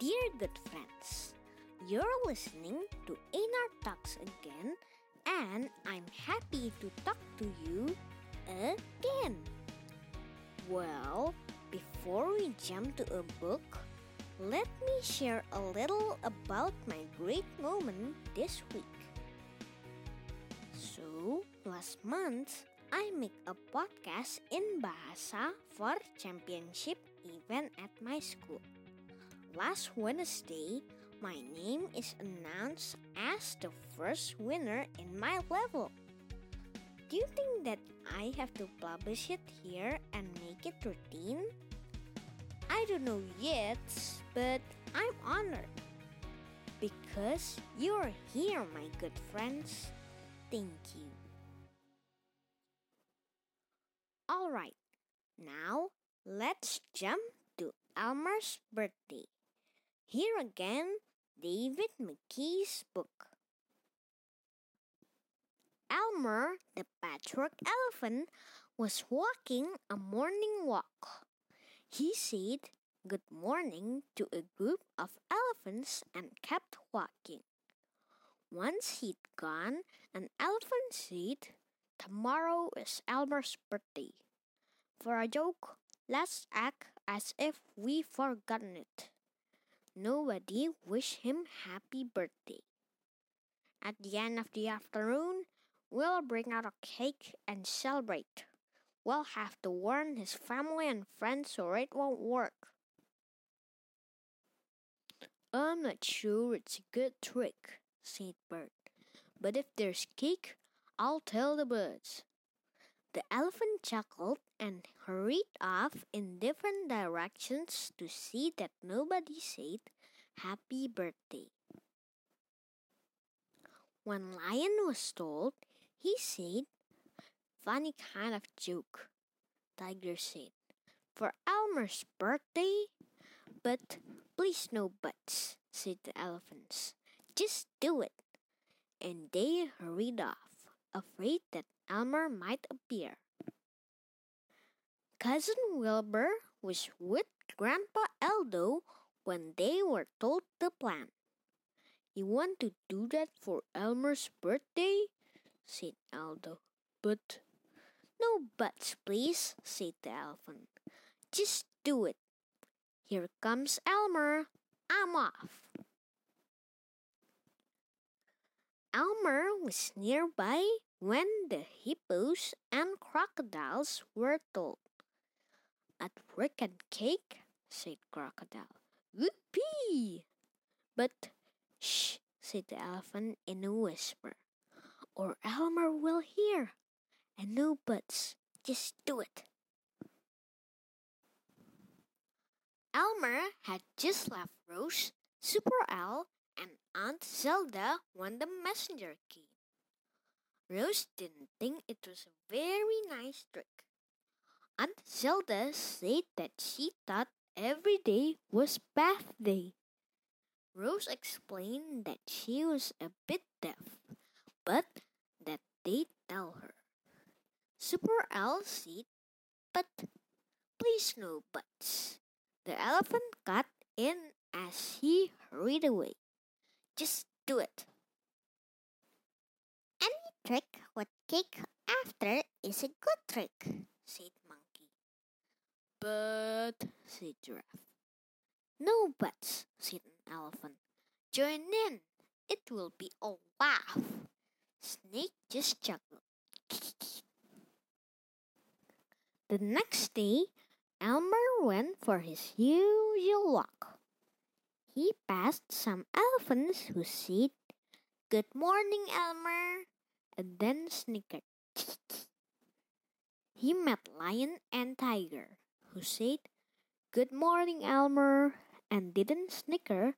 Dear good friends, you're listening to Einar Talks again, and I'm happy to talk to you again. Well, before we jump to a book, let me share a little about my great moment this week. So, last month, I make a podcast in Bahasa for championship event at my school. Last Wednesday, my name is announced as the first winner in my level. Do you think that I have to publish it here and make it routine? I don't know yet, but I'm honored. Because you're here, my good friends. Thank you. Alright, now let's jump to Elmer's birthday. Here again, David McKee's book. Elmer, the patchwork elephant, was walking a morning walk. He said good morning to a group of elephants and kept walking. Once he'd gone, an elephant said, Tomorrow is Elmer's birthday. For a joke, let's act as if we've forgotten it. Nobody wished him happy birthday. At the end of the afternoon, we'll bring out a cake and celebrate. We'll have to warn his family and friends or it won't work. I'm not sure it's a good trick, said Bert. But if there's cake, I'll tell the birds. The elephant chuckled and hurried off in different directions to see that nobody said happy birthday. When Lion was told, he said, Funny kind of joke, Tiger said, for Elmer's birthday. But please no buts, said the elephants. Just do it. And they hurried off, afraid that Elmer might appear. Cousin Wilbur was with Grandpa Eldo when they were told the plan. You want to do that for Elmer's birthday? said Eldo. But no buts, please, said the elephant. Just do it. Here comes Elmer. I'm off. Elmer was nearby when the hippos and crocodiles were told. At work and cake, said Crocodile. Whoopee! But shh, said the elephant in a whisper, or Elmer will hear. And no buts, just do it. Elmer had just left Rose, Super El, and Aunt Zelda when the messenger came. Rose didn't think it was a very nice trick. Aunt Zelda said that she thought every day was bath day. Rose explained that she was a bit deaf, but that they'd tell her. Super El said, but please no buts. The elephant got in as he hurried away. Just do it. Any trick with cake after is a good trick, said Monkey. But, said Giraffe. No buts, said an elephant. Join in. It will be a laugh. Snake just chuckled. the next day, Elmer went for his usual walk. He passed some elephants who said, Good morning, Elmer, and then snickered. he met Lion and Tiger, who said, Good morning, Elmer, and didn't snicker,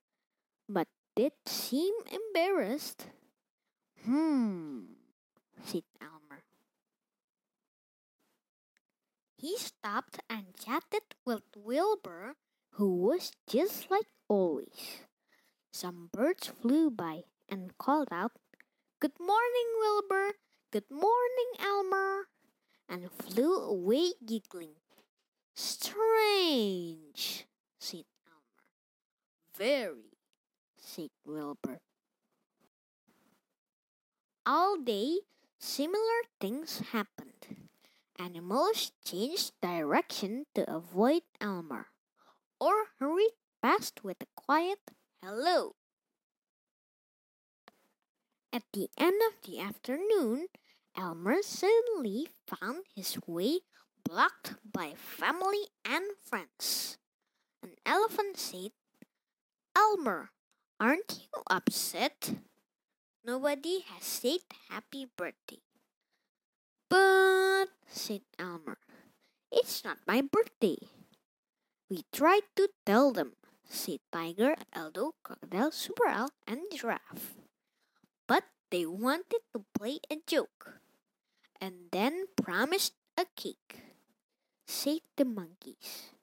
but did seem embarrassed. Hmm, said Elmer. He stopped and chatted with Wilbur, who was just like always. Some birds flew by and called out, Good morning, Wilbur! Good morning, Elmer! and flew away giggling. Strange, said Elmer. Very, said Wilbur. All day, similar things happened. Animals changed direction to avoid Elmer, or hurried past with a quiet hello. At the end of the afternoon, Elmer suddenly found his way blocked by family and friends. An elephant said, Elmer, aren't you upset? Nobody has said happy birthday. But, said Elmer, it's not my birthday. We tried to tell them, said Tiger, Eldo, Crocodile, Super El, and Giraffe. But they wanted to play a joke, and then promised a cake, said the monkeys.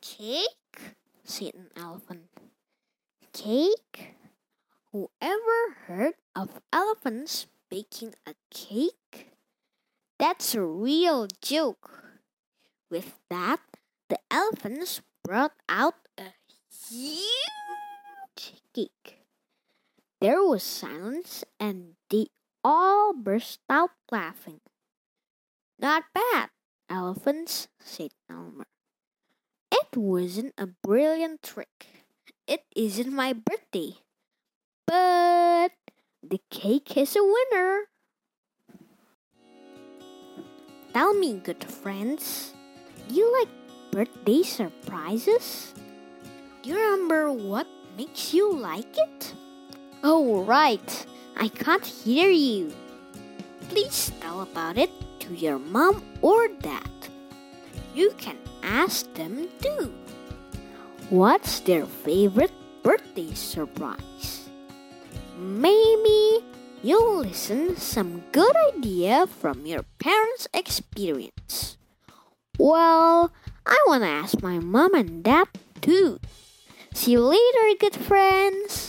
Cake? said an elephant. Cake? Whoever heard of elephants baking a cake? That's a real joke. With that, the elephants brought out a huge cake. There was silence, and they all burst out laughing. Not bad, elephants, said Elmer. It wasn't a brilliant trick. It isn't my birthday. But the cake is a winner. Tell me, good friends, do you like birthday surprises? Do you remember what makes you like it? Oh, right, I can't hear you. Please tell about it to your mom or dad. You can ask them too. What's their favorite birthday surprise? Maybe you'll listen some good idea from your parents' experience. Well, I want to ask my mom and dad too. See you later, good friends.